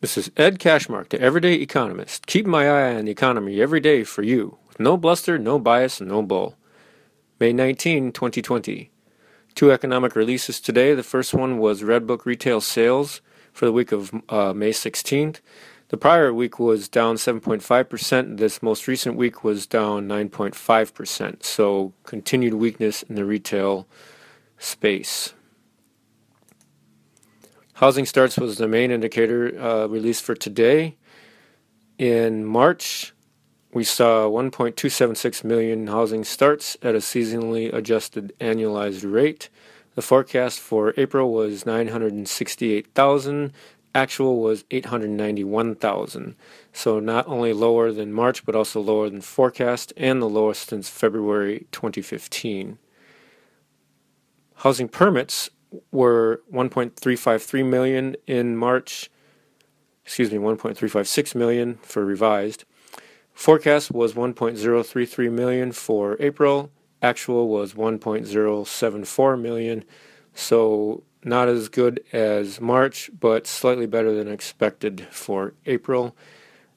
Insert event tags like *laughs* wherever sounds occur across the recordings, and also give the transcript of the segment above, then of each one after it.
This is Ed Cashmark, the everyday economist, keeping my eye on the economy every day for you, with no bluster, no bias, and no bull. May 19, 2020. Two economic releases today. The first one was Redbook retail sales for the week of uh, May 16th. The prior week was down 7.5%. This most recent week was down 9.5%. So continued weakness in the retail space. Housing starts was the main indicator uh, released for today. In March, we saw 1.276 million housing starts at a seasonally adjusted annualized rate. The forecast for April was 968,000. Actual was 891,000. So not only lower than March, but also lower than forecast and the lowest since February 2015. Housing permits were 1.353 million in March. Excuse me, 1.356 million for revised. Forecast was 1.033 million for April. Actual was 1.074 million. So not as good as March, but slightly better than expected for April.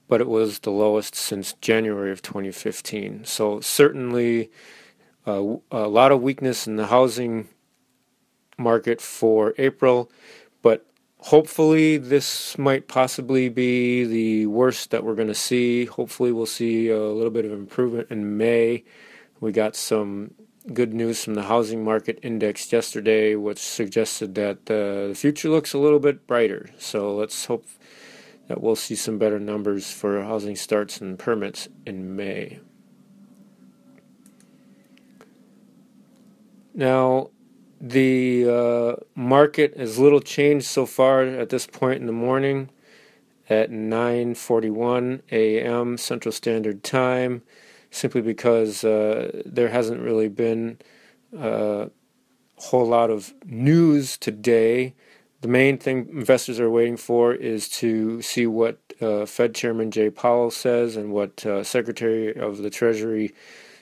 But it was the lowest since January of 2015. So certainly uh, a lot of weakness in the housing market for April, but hopefully this might possibly be the worst that we're going to see. Hopefully we'll see a little bit of improvement in May. We got some good news from the housing market index yesterday, which suggested that uh, the future looks a little bit brighter. So let's hope that we'll see some better numbers for housing starts and permits in May. Now, the uh, market has little changed so far at this point in the morning at 9:41 a.m. Central Standard Time, simply because uh, there hasn't really been uh, a whole lot of news today. The main thing investors are waiting for is to see what uh, Fed Chairman Jay Powell says and what uh, Secretary of the Treasury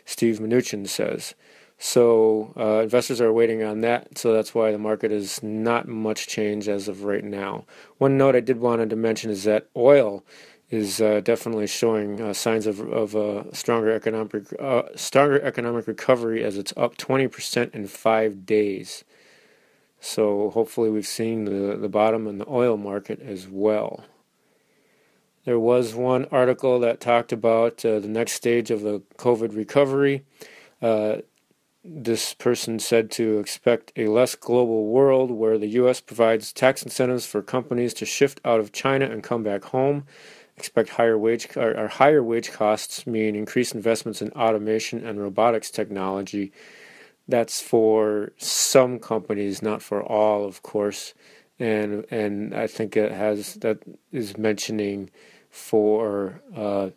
Steve Mnuchin says. So uh, investors are waiting on that. So that's why the market is not much change as of right now. One note I did wanted to mention is that oil is uh, definitely showing uh, signs of of a stronger economic uh, stronger economic recovery as it's up 20% in five days. So hopefully we've seen the the bottom in the oil market as well. There was one article that talked about uh, the next stage of the COVID recovery. Uh, this person said to expect a less global world where the U.S. provides tax incentives for companies to shift out of China and come back home. Expect higher wage or, or higher wage costs mean increased investments in automation and robotics technology. That's for some companies, not for all, of course. And and I think it has that is mentioning for uh,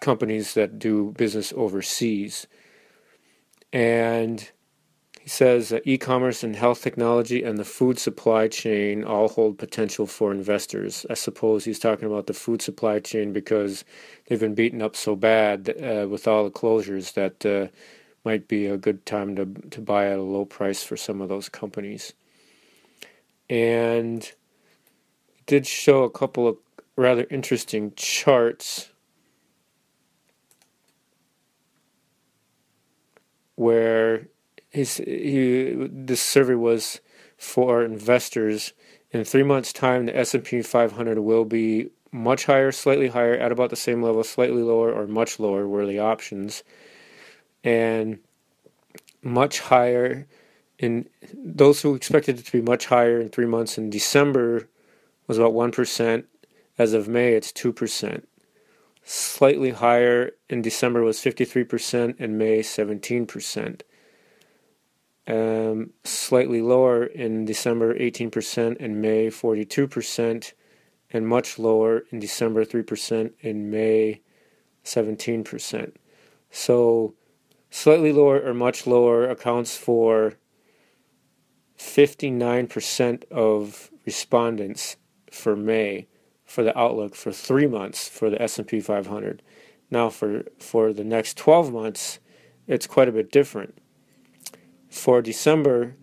companies that do business overseas and he says that e commerce and health technology and the food supply chain all hold potential for investors. I suppose he's talking about the food supply chain because they've been beaten up so bad uh, with all the closures that uh, might be a good time to, to buy at a low price for some of those companies. And did show a couple of rather interesting charts where his he this survey was for investors. In three months' time, the S and P 500 will be much higher, slightly higher, at about the same level, slightly lower, or much lower were the options, and much higher. In those who expected it to be much higher in three months in December was about one percent. As of May, it's two percent. Slightly higher in December was 53%, and May 17%. Um, slightly lower in December 18%, and May 42%, and much lower in December 3%, and May 17%. So slightly lower or much lower accounts for 59% of respondents for May for the outlook for three months for the S&P 500. Now for for the next 12 months, it's quite a bit different. For December,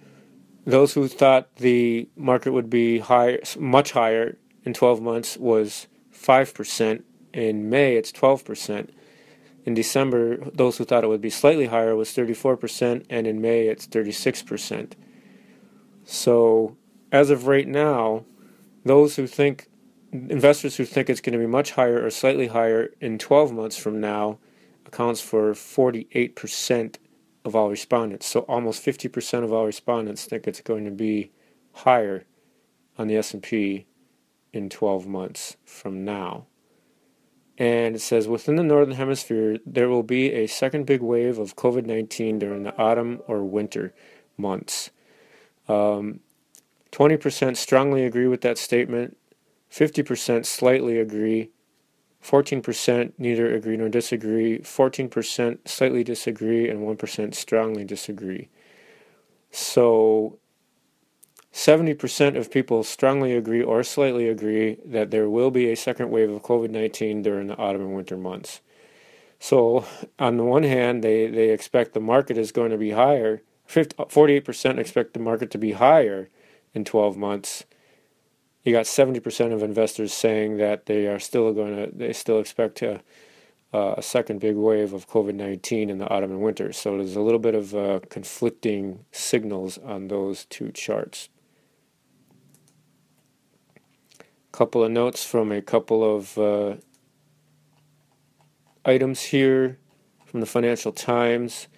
those who thought the market would be higher, much higher in 12 months was 5%. In May, it's 12%. In December, those who thought it would be slightly higher was 34%, and in May, it's 36%. So, as of right now, those who think, investors who think it's going to be much higher or slightly higher in 12 months from now, accounts for 48% of all respondents. So, almost 50% of all respondents think it's going to be higher on the S&P in 12 months from now. And it says within the northern hemisphere there will be a second big wave of covid-19 during the autumn or winter months. Um, 20% strongly agree with that statement 50% slightly agree 14% neither agree nor disagree 14% slightly disagree and 1% strongly disagree so 70% of people strongly agree or slightly agree that there will be a second wave of COVID 19 during the autumn and winter months. So, on the one hand, they, they expect the market is going to be higher. 50, 48% expect the market to be higher in 12 months. You got 70% of investors saying that they are still going to, they still expect a, a second big wave of COVID 19 in the autumn and winter. So, there's a little bit of uh, conflicting signals on those two charts. A couple of notes from a couple of uh, items here from the Financial Times.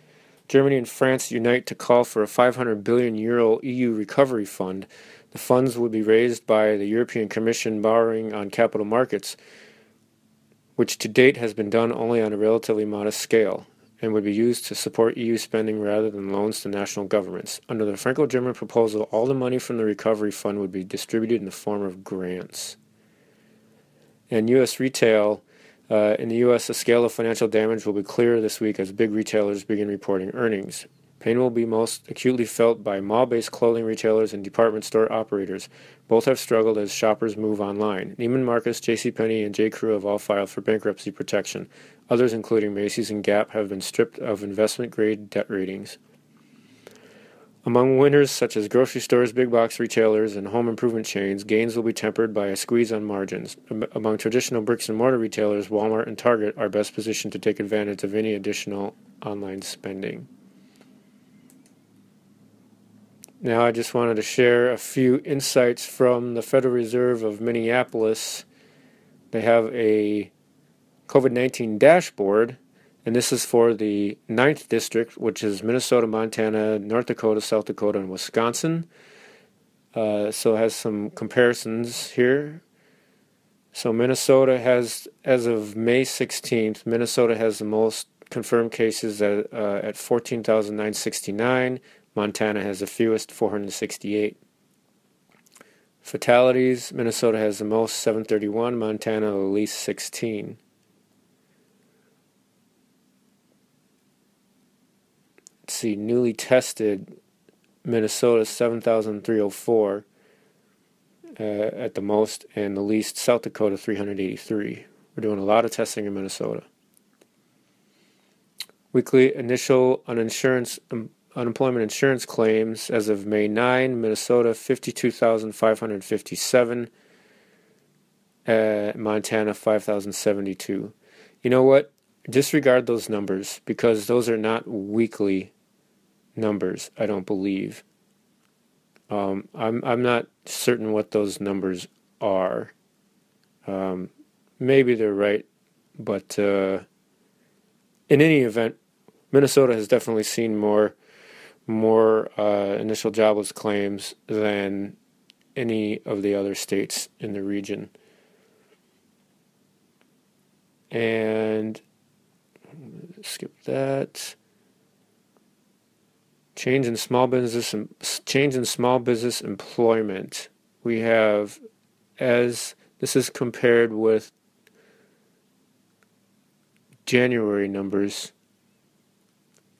Germany and France unite to call for a 500 billion euro EU recovery fund. The funds would be raised by the European Commission borrowing on capital markets, which to date has been done only on a relatively modest scale and would be used to support EU spending rather than loans to national governments. Under the Franco German proposal, all the money from the recovery fund would be distributed in the form of grants. And U.S. retail, uh, in the U.S., the scale of financial damage will be clearer this week as big retailers begin reporting earnings. Pain will be most acutely felt by mall based clothing retailers and department store operators. Both have struggled as shoppers move online. Neiman Marcus, JCPenney, and J.Crew have all filed for bankruptcy protection. Others, including Macy's and Gap, have been stripped of investment grade debt ratings. Among winners such as grocery stores, big box retailers, and home improvement chains, gains will be tempered by a squeeze on margins. Among traditional bricks and mortar retailers, Walmart and Target are best positioned to take advantage of any additional online spending. Now, I just wanted to share a few insights from the Federal Reserve of Minneapolis. They have a COVID 19 dashboard, and this is for the 9th district, which is Minnesota, Montana, North Dakota, South Dakota, and Wisconsin. Uh, so it has some comparisons here. So Minnesota has, as of May 16th, Minnesota has the most confirmed cases at, uh, at 14,969. Montana has the fewest, 468. Fatalities, Minnesota has the most, 731. Montana, the least, 16. Let's see, newly tested, Minnesota, 7,304 uh, at the most, and the least, South Dakota, 383. We're doing a lot of testing in Minnesota. Weekly initial uninsurance um, unemployment insurance claims as of May 9, Minnesota 52,557, uh, Montana 5,072. You know what? Disregard those numbers because those are not weekly numbers, I don't believe. Um, I'm I'm not certain what those numbers are. Um, maybe they're right, but uh, in any event, Minnesota has definitely seen more more uh, initial jobless claims than any of the other states in the region. And skip that. Change in small business change in small business employment. We have as this is compared with January numbers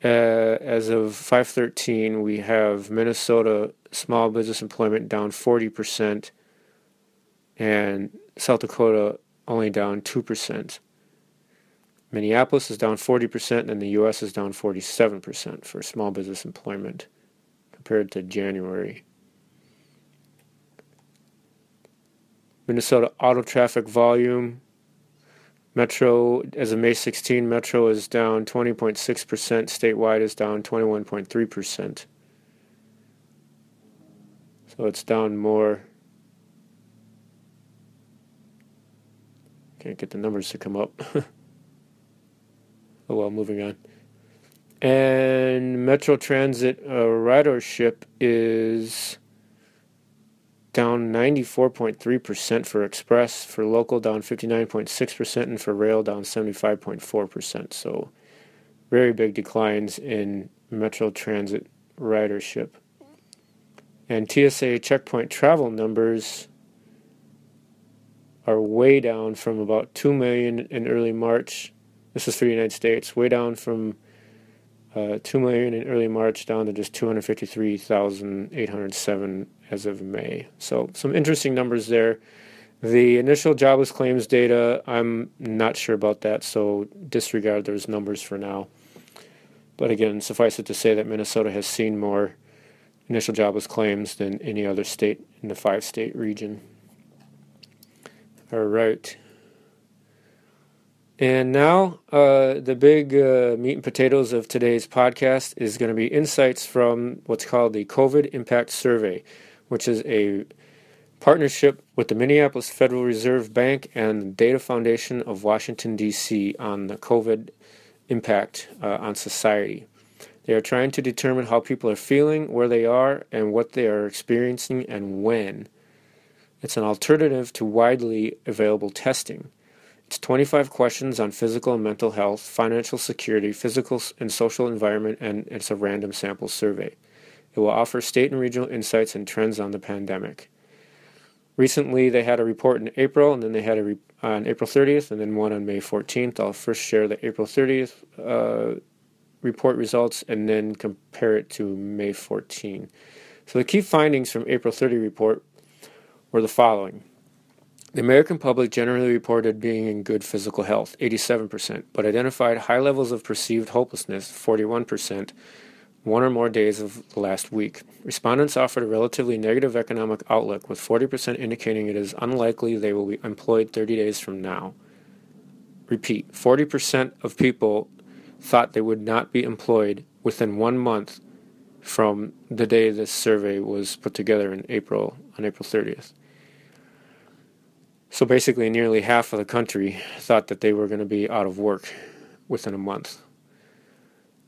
uh, as of 513, we have Minnesota small business employment down 40%, and South Dakota only down 2%. Minneapolis is down 40%, and the U.S. is down 47% for small business employment compared to January. Minnesota auto traffic volume. Metro, as of May 16, Metro is down 20.6%, statewide is down 21.3%. So it's down more. Can't get the numbers to come up. *laughs* oh well, moving on. And Metro Transit uh, ridership is down 94.3% for express, for local down 59.6%, and for rail down 75.4%. So, very big declines in Metro Transit ridership. And TSA checkpoint travel numbers are way down from about 2 million in early March. This is for the United States, way down from uh, 2 million in early March down to just 253,807 as of May. So some interesting numbers there. The initial jobless claims data, I'm not sure about that, so disregard those numbers for now. But again, suffice it to say that Minnesota has seen more initial jobless claims than any other state in the five state region. All right. And now, uh, the big uh, meat and potatoes of today's podcast is going to be insights from what's called the COVID Impact Survey which is a partnership with the Minneapolis Federal Reserve Bank and the Data Foundation of Washington, D.C. on the COVID impact uh, on society. They are trying to determine how people are feeling, where they are, and what they are experiencing and when. It's an alternative to widely available testing. It's 25 questions on physical and mental health, financial security, physical and social environment, and it's a random sample survey. It will offer state and regional insights and trends on the pandemic. Recently, they had a report in April, and then they had a re- on April 30th, and then one on May 14th. I'll first share the April 30th uh, report results and then compare it to May 14. So the key findings from April 30 report were the following. The American public generally reported being in good physical health, 87%, but identified high levels of perceived hopelessness, 41%, one or more days of the last week. Respondents offered a relatively negative economic outlook, with 40% indicating it is unlikely they will be employed 30 days from now. Repeat 40% of people thought they would not be employed within one month from the day this survey was put together in April on April 30th. So basically, nearly half of the country thought that they were going to be out of work within a month.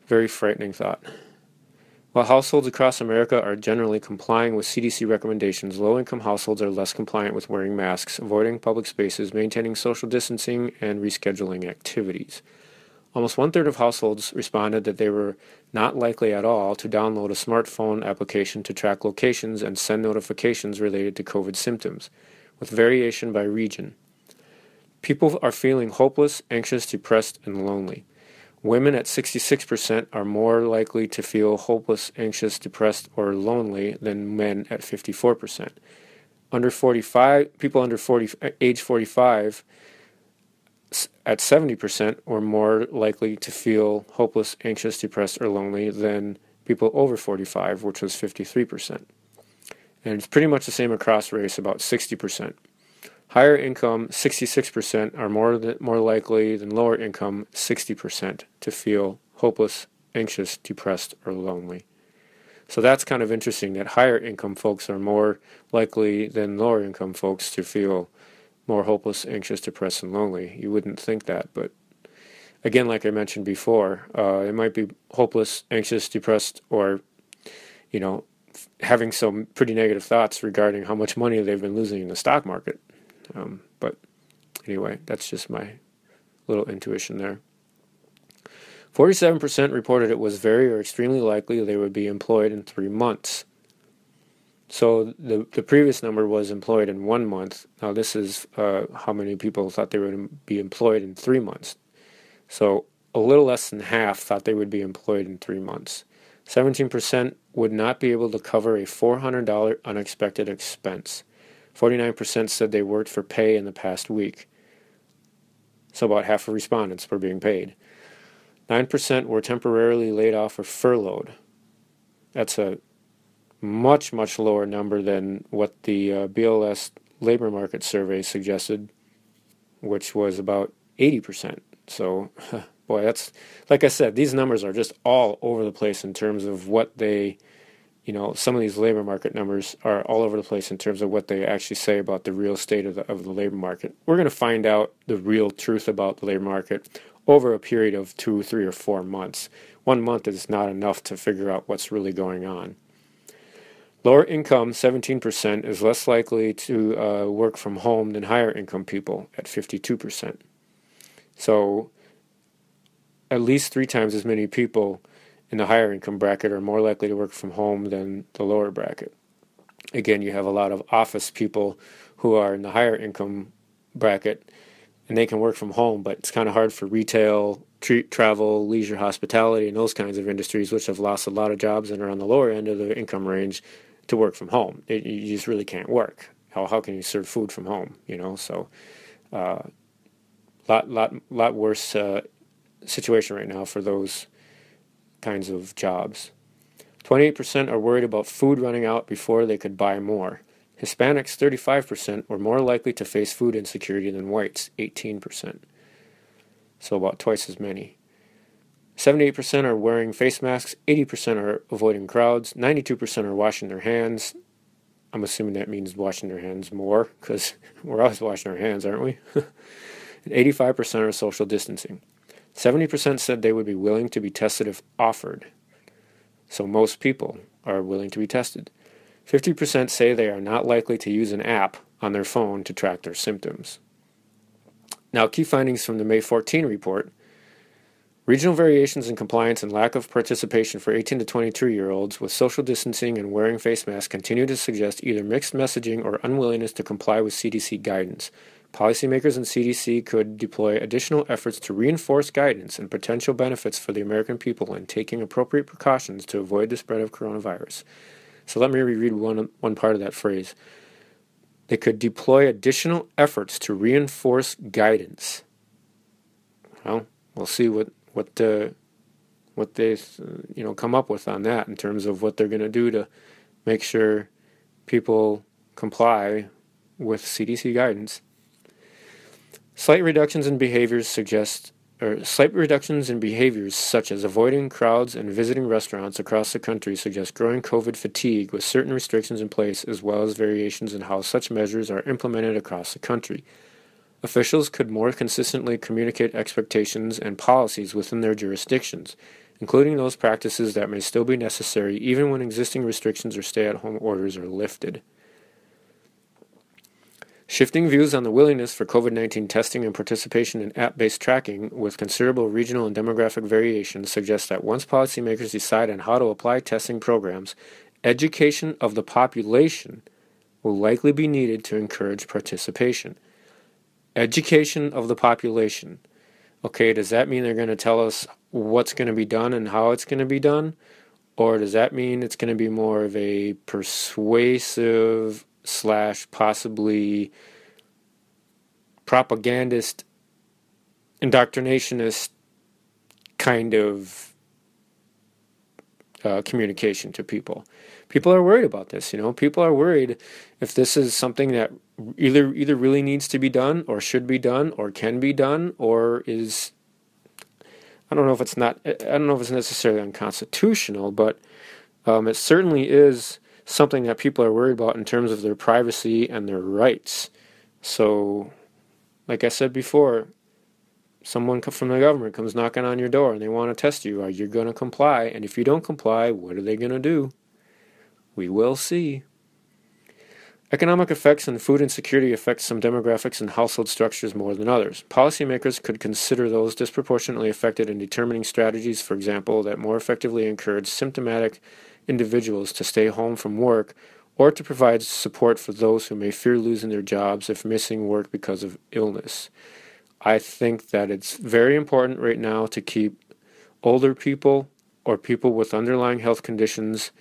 Very frightening thought. While households across America are generally complying with CDC recommendations, low income households are less compliant with wearing masks, avoiding public spaces, maintaining social distancing, and rescheduling activities. Almost one third of households responded that they were not likely at all to download a smartphone application to track locations and send notifications related to COVID symptoms, with variation by region. People are feeling hopeless, anxious, depressed, and lonely. Women at 66% are more likely to feel hopeless, anxious, depressed, or lonely than men at 54%. Under 45, people under 40, age 45 at 70% were more likely to feel hopeless, anxious, depressed, or lonely than people over 45, which was 53%. And it's pretty much the same across race, about 60%. Higher income, 66%, are more, than, more likely than lower income, 60%, to feel hopeless, anxious, depressed, or lonely. So that's kind of interesting that higher income folks are more likely than lower income folks to feel more hopeless, anxious, depressed, and lonely. You wouldn't think that, but again, like I mentioned before, uh, it might be hopeless, anxious, depressed, or you know, having some pretty negative thoughts regarding how much money they've been losing in the stock market. Um, but anyway, that's just my little intuition there. 47% reported it was very or extremely likely they would be employed in three months. So the the previous number was employed in one month. Now this is uh, how many people thought they would be employed in three months. So a little less than half thought they would be employed in three months. 17% would not be able to cover a $400 unexpected expense. 49% said they worked for pay in the past week. So about half of respondents were being paid. 9% were temporarily laid off or furloughed. That's a much, much lower number than what the uh, BLS labor market survey suggested, which was about 80%. So, *laughs* boy, that's like I said, these numbers are just all over the place in terms of what they, you know, some of these labor market numbers are all over the place in terms of what they actually say about the real state of the, of the labor market. We're going to find out the real truth about the labor market over a period of two, three, or four months. One month is not enough to figure out what's really going on. Lower income, 17%, is less likely to uh, work from home than higher income people at 52%. So, at least three times as many people in the higher income bracket are more likely to work from home than the lower bracket. Again, you have a lot of office people who are in the higher income bracket and they can work from home, but it's kind of hard for retail, tra- travel, leisure, hospitality, and those kinds of industries, which have lost a lot of jobs and are on the lower end of the income range, to work from home. It, you just really can't work. How how can you serve food from home? You know, so uh, lot lot lot worse uh, situation right now for those kinds of jobs. 28% are worried about food running out before they could buy more. Hispanics, 35%, were more likely to face food insecurity than whites, 18%. So about twice as many. 78% are wearing face masks, 80% are avoiding crowds, 92% are washing their hands. I'm assuming that means washing their hands more because *laughs* we're always washing our hands, aren't we? *laughs* and 85% are social distancing. 70% said they would be willing to be tested if offered. So most people are willing to be tested. 50% say they are not likely to use an app on their phone to track their symptoms. Now, key findings from the May 14 report Regional variations in compliance and lack of participation for 18 to 22 year olds with social distancing and wearing face masks continue to suggest either mixed messaging or unwillingness to comply with CDC guidance. Policymakers and CDC could deploy additional efforts to reinforce guidance and potential benefits for the American people in taking appropriate precautions to avoid the spread of coronavirus. So let me reread one, one part of that phrase. They could deploy additional efforts to reinforce guidance. Well, we'll see what what the what they uh, you know come up with on that in terms of what they're going to do to make sure people comply with CDC guidance. Slight reductions in behaviors suggest or slight reductions in behaviors such as avoiding crowds and visiting restaurants across the country suggest growing COVID fatigue with certain restrictions in place as well as variations in how such measures are implemented across the country. Officials could more consistently communicate expectations and policies within their jurisdictions, including those practices that may still be necessary even when existing restrictions or stay at home orders are lifted. Shifting views on the willingness for COVID 19 testing and participation in app based tracking with considerable regional and demographic variation suggests that once policymakers decide on how to apply testing programs, education of the population will likely be needed to encourage participation education of the population. Okay, does that mean they're going to tell us what's going to be done and how it's going to be done? Or does that mean it's going to be more of a persuasive slash possibly propagandist, indoctrinationist kind of uh, communication to people? People are worried about this. You know, people are worried if this is something that either either really needs to be done or should be done or can be done or is I don't know if it's not I don't know if it's necessarily unconstitutional, but um, it certainly is something that people are worried about in terms of their privacy and their rights. So, like I said before, someone from the government comes knocking on your door and they want to test you. Are you going to comply? And if you don't comply, what are they going to do? We will see. Economic effects and food insecurity affect some demographics and household structures more than others. Policymakers could consider those disproportionately affected in determining strategies, for example, that more effectively encourage symptomatic individuals to stay home from work or to provide support for those who may fear losing their jobs if missing work because of illness. I think that it's very important right now to keep older people or people with underlying health conditions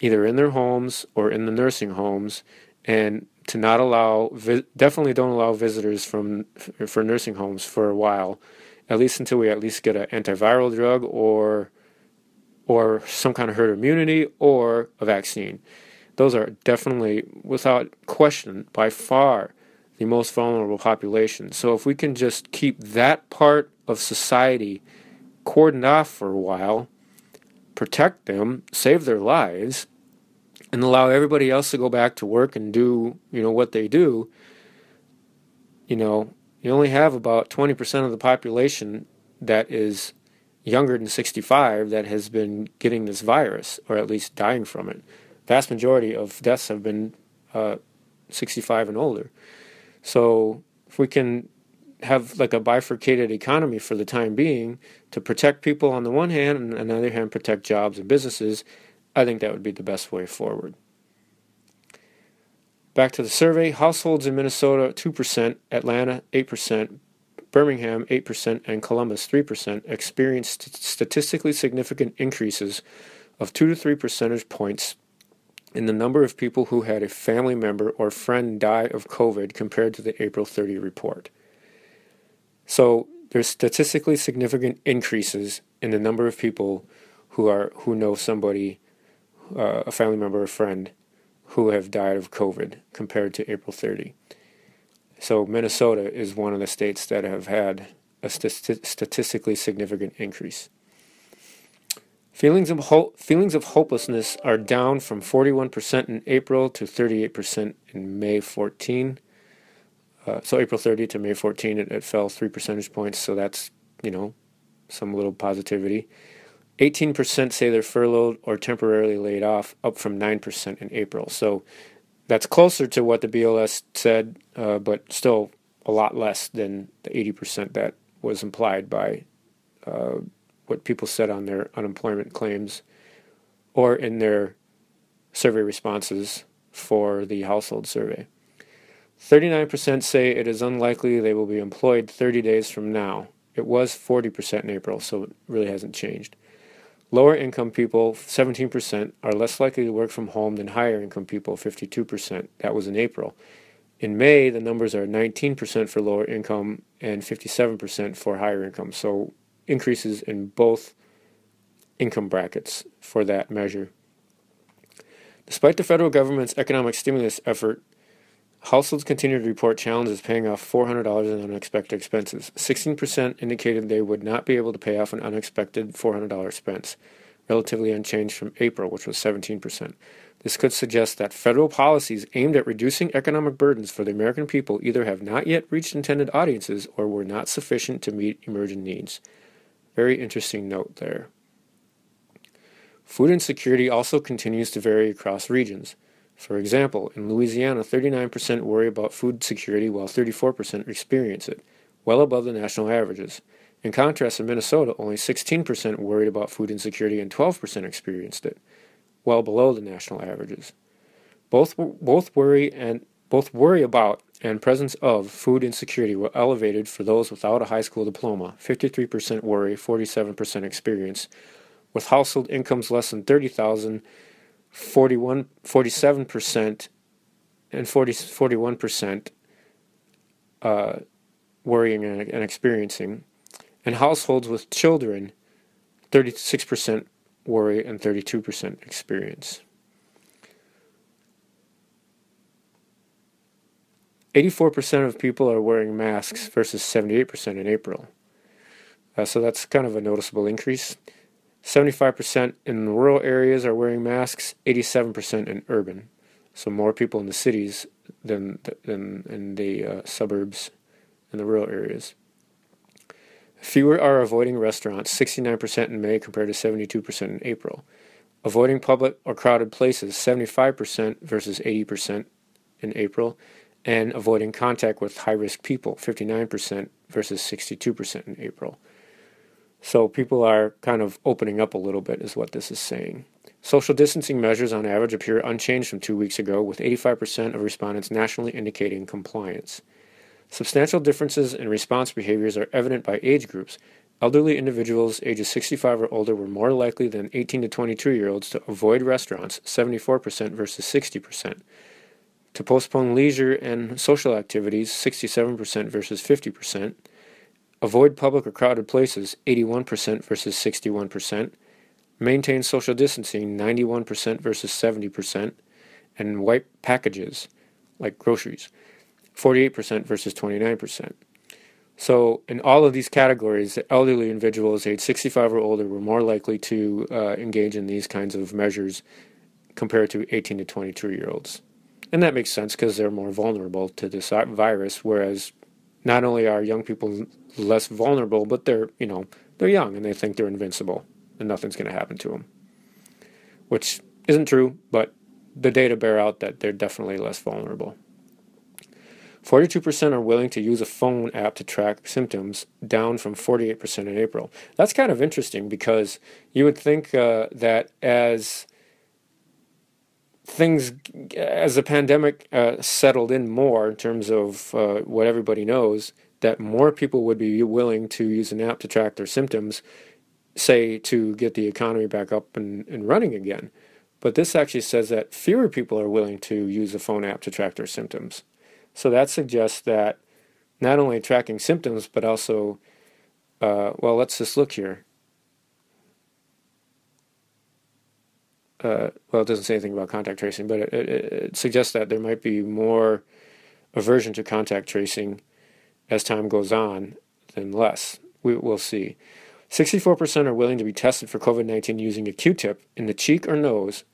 either in their homes or in the nursing homes, and to not allow, definitely don't allow visitors from for nursing homes for a while, at least until we at least get an antiviral drug or or some kind of herd immunity or a vaccine. those are definitely, without question, by far the most vulnerable population. So if we can just keep that part of society cordoned off for a while, protect them, save their lives, and allow everybody else to go back to work and do, you know, what they do, you know, you only have about 20% of the population that is younger than 65 that has been getting this virus or at least dying from it. Vast majority of deaths have been uh, 65 and older. So if we can have like a bifurcated economy for the time being to protect people on the one hand and on the other hand protect jobs and businesses, I think that would be the best way forward. Back to the survey households in Minnesota 2%, Atlanta 8%, Birmingham 8%, and Columbus 3% experienced statistically significant increases of 2 to 3 percentage points in the number of people who had a family member or friend die of COVID compared to the April 30 report. So there's statistically significant increases in the number of people who are who know somebody, uh, a family member or friend, who have died of COVID compared to April 30. So Minnesota is one of the states that have had a st- statistically significant increase. Feelings of, ho- feelings of hopelessness are down from 41% in April to 38% in May 14. Uh, so April 30 to May 14, it, it fell three percentage points. So that's, you know, some little positivity. 18% say they're furloughed or temporarily laid off, up from 9% in April. So that's closer to what the BLS said, uh, but still a lot less than the 80% that was implied by uh, what people said on their unemployment claims or in their survey responses for the household survey. 39% say it is unlikely they will be employed 30 days from now. It was 40% in April, so it really hasn't changed. Lower income people, 17%, are less likely to work from home than higher income people, 52%. That was in April. In May, the numbers are 19% for lower income and 57% for higher income. So increases in both income brackets for that measure. Despite the federal government's economic stimulus effort, households continue to report challenges paying off $400 in unexpected expenses. 16% indicated they would not be able to pay off an unexpected $400 expense, relatively unchanged from April, which was 17%. This could suggest that federal policies aimed at reducing economic burdens for the American people either have not yet reached intended audiences or were not sufficient to meet emergent needs. Very interesting note there. Food insecurity also continues to vary across regions. For example, in Louisiana, 39% worry about food security while 34% experience it, well above the national averages. In contrast, in Minnesota, only 16% worried about food insecurity and 12% experienced it, well below the national averages. Both, both worry and both worry about and presence of food insecurity were elevated for those without a high school diploma 53% worry 47% experience with household incomes less than 30000 41 47% and 40, 41% uh, worrying and, and experiencing and households with children 36% worry and 32% experience 84% of people are wearing masks versus 78% in April. Uh, so that's kind of a noticeable increase. 75% in rural areas are wearing masks, 87% in urban. So more people in the cities than, than in the uh, suburbs and the rural areas. Fewer are avoiding restaurants, 69% in May compared to 72% in April. Avoiding public or crowded places, 75% versus 80% in April and avoiding contact with high risk people, 59% versus 62% in April. So people are kind of opening up a little bit, is what this is saying. Social distancing measures on average appear unchanged from two weeks ago, with 85% of respondents nationally indicating compliance. Substantial differences in response behaviors are evident by age groups. Elderly individuals ages 65 or older were more likely than 18 to 22 year olds to avoid restaurants, 74% versus 60% to postpone leisure and social activities 67% versus 50%, avoid public or crowded places 81% versus 61%, maintain social distancing 91% versus 70%, and wipe packages like groceries, 48% versus 29%. So, in all of these categories, elderly individuals aged 65 or older were more likely to uh, engage in these kinds of measures compared to 18 to 22 year olds. And that makes sense because they're more vulnerable to this virus, whereas not only are young people less vulnerable, but they're, you know, they're young and they think they're invincible and nothing's going to happen to them. Which isn't true, but the data bear out that they're definitely less vulnerable. 42% are willing to use a phone app to track symptoms, down from 48% in April. That's kind of interesting because you would think uh, that as things, as the pandemic uh, settled in more in terms of uh, what everybody knows, that more people would be willing to use an app to track their symptoms, say to get the economy back up and, and running again. But this actually says that fewer people are willing to use a phone app to track their symptoms. So that suggests that not only tracking symptoms, but also, uh, well, let's just look here. Uh, well, it doesn't say anything about contact tracing, but it, it, it, suggests that there might be more aversion to contact tracing as time goes on than less. We, will see. 64% are willing to be tested for COVID 19 using a Q tip in the cheek or nose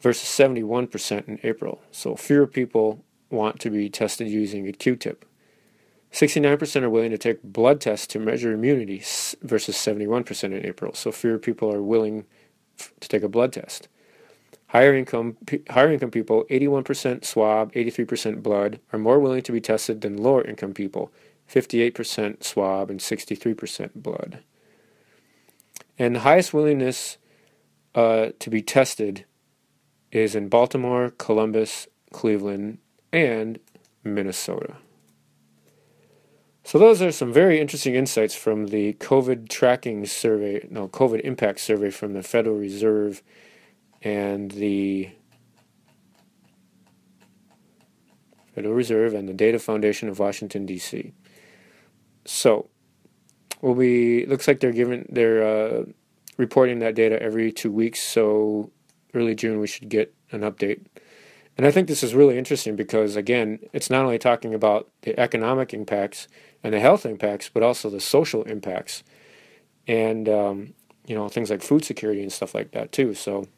versus 71% in April. So fewer people want to be tested using a Q-tip. 69% are willing to take blood tests to measure immunity versus 71% in April. So fewer people are willing to take a blood test. Higher income, higher income people, 81% swab, 83% blood, are more willing to be tested than lower income people, 58% swab and 63% blood. And the highest willingness uh, to be tested is in Baltimore, Columbus, Cleveland, and Minnesota. So those are some very interesting insights from the COVID tracking survey, no, COVID impact survey from the Federal Reserve and the Federal Reserve and the Data Foundation of Washington D.C. So, we'll be looks like they're giving they're uh, reporting that data every two weeks. So early June we should get an update. And I think this is really interesting because, again, it's not only talking about the economic impacts and the health impacts, but also the social impacts and, um, you know, things like food security and stuff like that, too. So,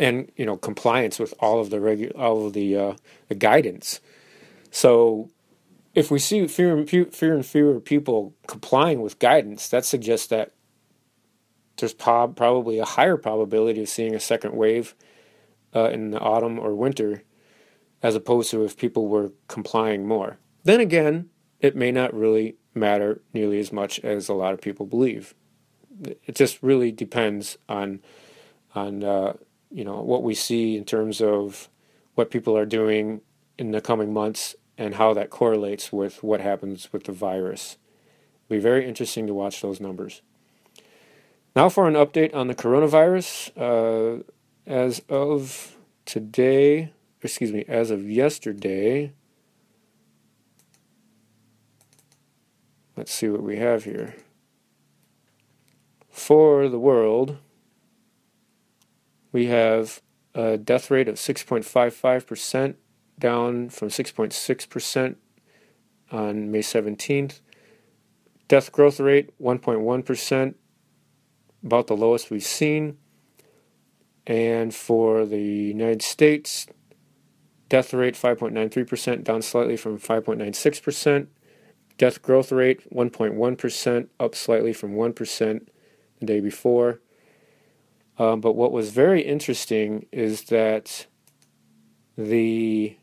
and, you know, compliance with all of the regu- all of the, uh, the guidance. So, if we see fewer and, fewer and fewer people complying with guidance, that suggests that there's prob- probably a higher probability of seeing a second wave uh, in the autumn or winter, as opposed to if people were complying more. Then again, it may not really matter nearly as much as a lot of people believe. It just really depends on on uh, you know what we see in terms of what people are doing in the coming months and how that correlates with what happens with the virus. It'll be very interesting to watch those numbers. Now for an update on the coronavirus. Uh, as of today, excuse me, as of yesterday, let's see what we have here. For the world, we have a death rate of 6.55%, down from 6.6% on May 17th. Death growth rate 1.1%, about the lowest we've seen. And for the United States, death rate 5.93%, down slightly from 5.96%. Death growth rate 1.1%, up slightly from 1% the day before. Um, but what was very interesting is that the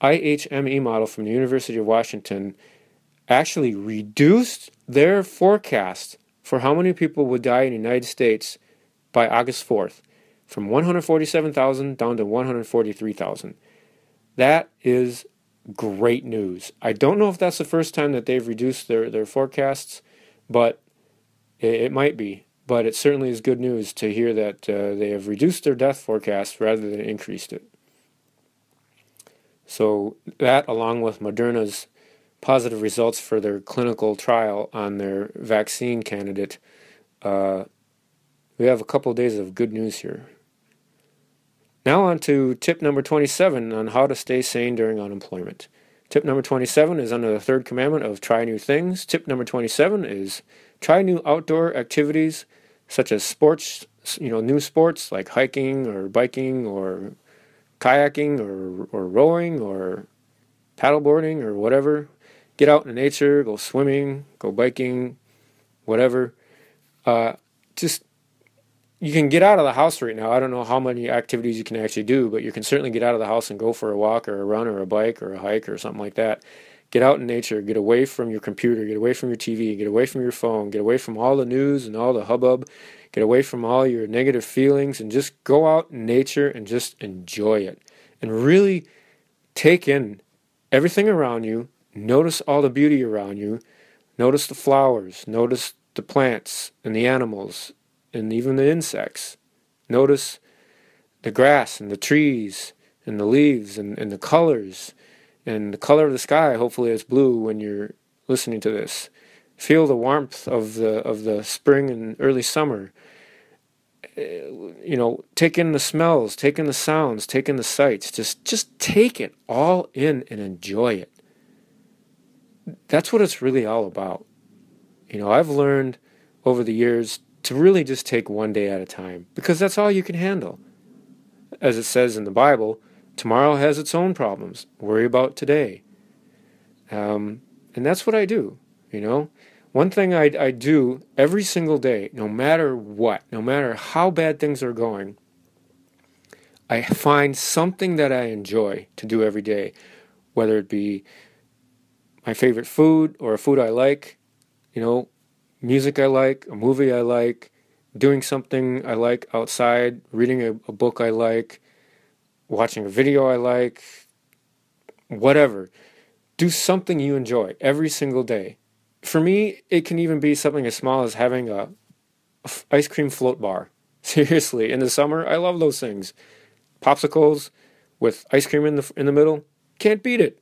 IHME model from the University of Washington actually reduced their forecast for how many people would die in the United States by August 4th from 147,000 down to 143,000. That is great news. I don't know if that's the first time that they've reduced their, their forecasts, but it, it might be. But it certainly is good news to hear that uh, they have reduced their death forecast rather than increased it. So, that along with Moderna's positive results for their clinical trial on their vaccine candidate uh, we have a couple of days of good news here. Now, on to tip number 27 on how to stay sane during unemployment. Tip number 27 is under the third commandment of try new things. Tip number 27 is try new outdoor activities such as sports, you know, new sports like hiking or biking or kayaking or, or rowing or paddleboarding or whatever. Get out in nature, go swimming, go biking, whatever. Uh, just you can get out of the house right now. I don't know how many activities you can actually do, but you can certainly get out of the house and go for a walk or a run or a bike or a hike or something like that. Get out in nature, get away from your computer, get away from your TV, get away from your phone, get away from all the news and all the hubbub, get away from all your negative feelings, and just go out in nature and just enjoy it. And really take in everything around you, notice all the beauty around you, notice the flowers, notice the plants and the animals and even the insects. Notice the grass and the trees and the leaves and, and the colors and the color of the sky. Hopefully, it's blue when you're listening to this. Feel the warmth of the of the spring and early summer. Eh, you know, take in the smells, take in the sounds, take in the sights. Just just take it all in and enjoy it. That's what it's really all about. You know, I've learned over the years to really just take one day at a time because that's all you can handle. As it says in the Bible, tomorrow has its own problems. Worry about today. Um, and that's what I do, you know. One thing I, I do every single day, no matter what, no matter how bad things are going, I find something that I enjoy to do every day, whether it be my favorite food or a food I like, you know, music I like, a movie I like, doing something I like outside, reading a, a book I like, watching a video I like, whatever. Do something you enjoy every single day. For me, it can even be something as small as having a, a ice cream float bar. *laughs* Seriously, in the summer, I love those things. Popsicles with ice cream in the in the middle, can't beat it.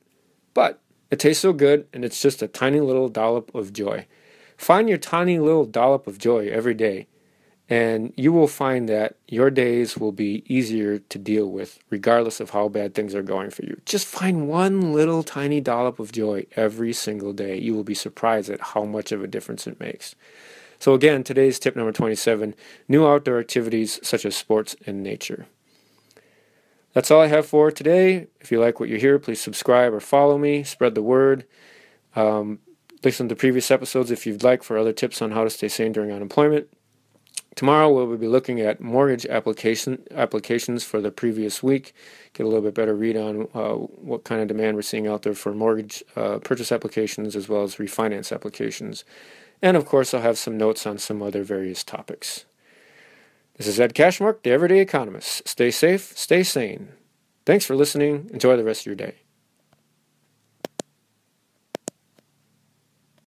But it tastes so good, and it's just a tiny little dollop of joy. Find your tiny little dollop of joy every day, and you will find that your days will be easier to deal with, regardless of how bad things are going for you. Just find one little tiny dollop of joy every single day. You will be surprised at how much of a difference it makes. So, again, today's tip number 27 new outdoor activities such as sports and nature. That's all I have for today. If you like what you hear, please subscribe or follow me, spread the word. Um, Listen to previous episodes if you'd like for other tips on how to stay sane during unemployment. Tomorrow we'll be looking at mortgage application applications for the previous week. Get a little bit better read on uh, what kind of demand we're seeing out there for mortgage uh, purchase applications as well as refinance applications. And of course, I'll have some notes on some other various topics. This is Ed Cashmark, the Everyday Economist. Stay safe, stay sane. Thanks for listening. Enjoy the rest of your day.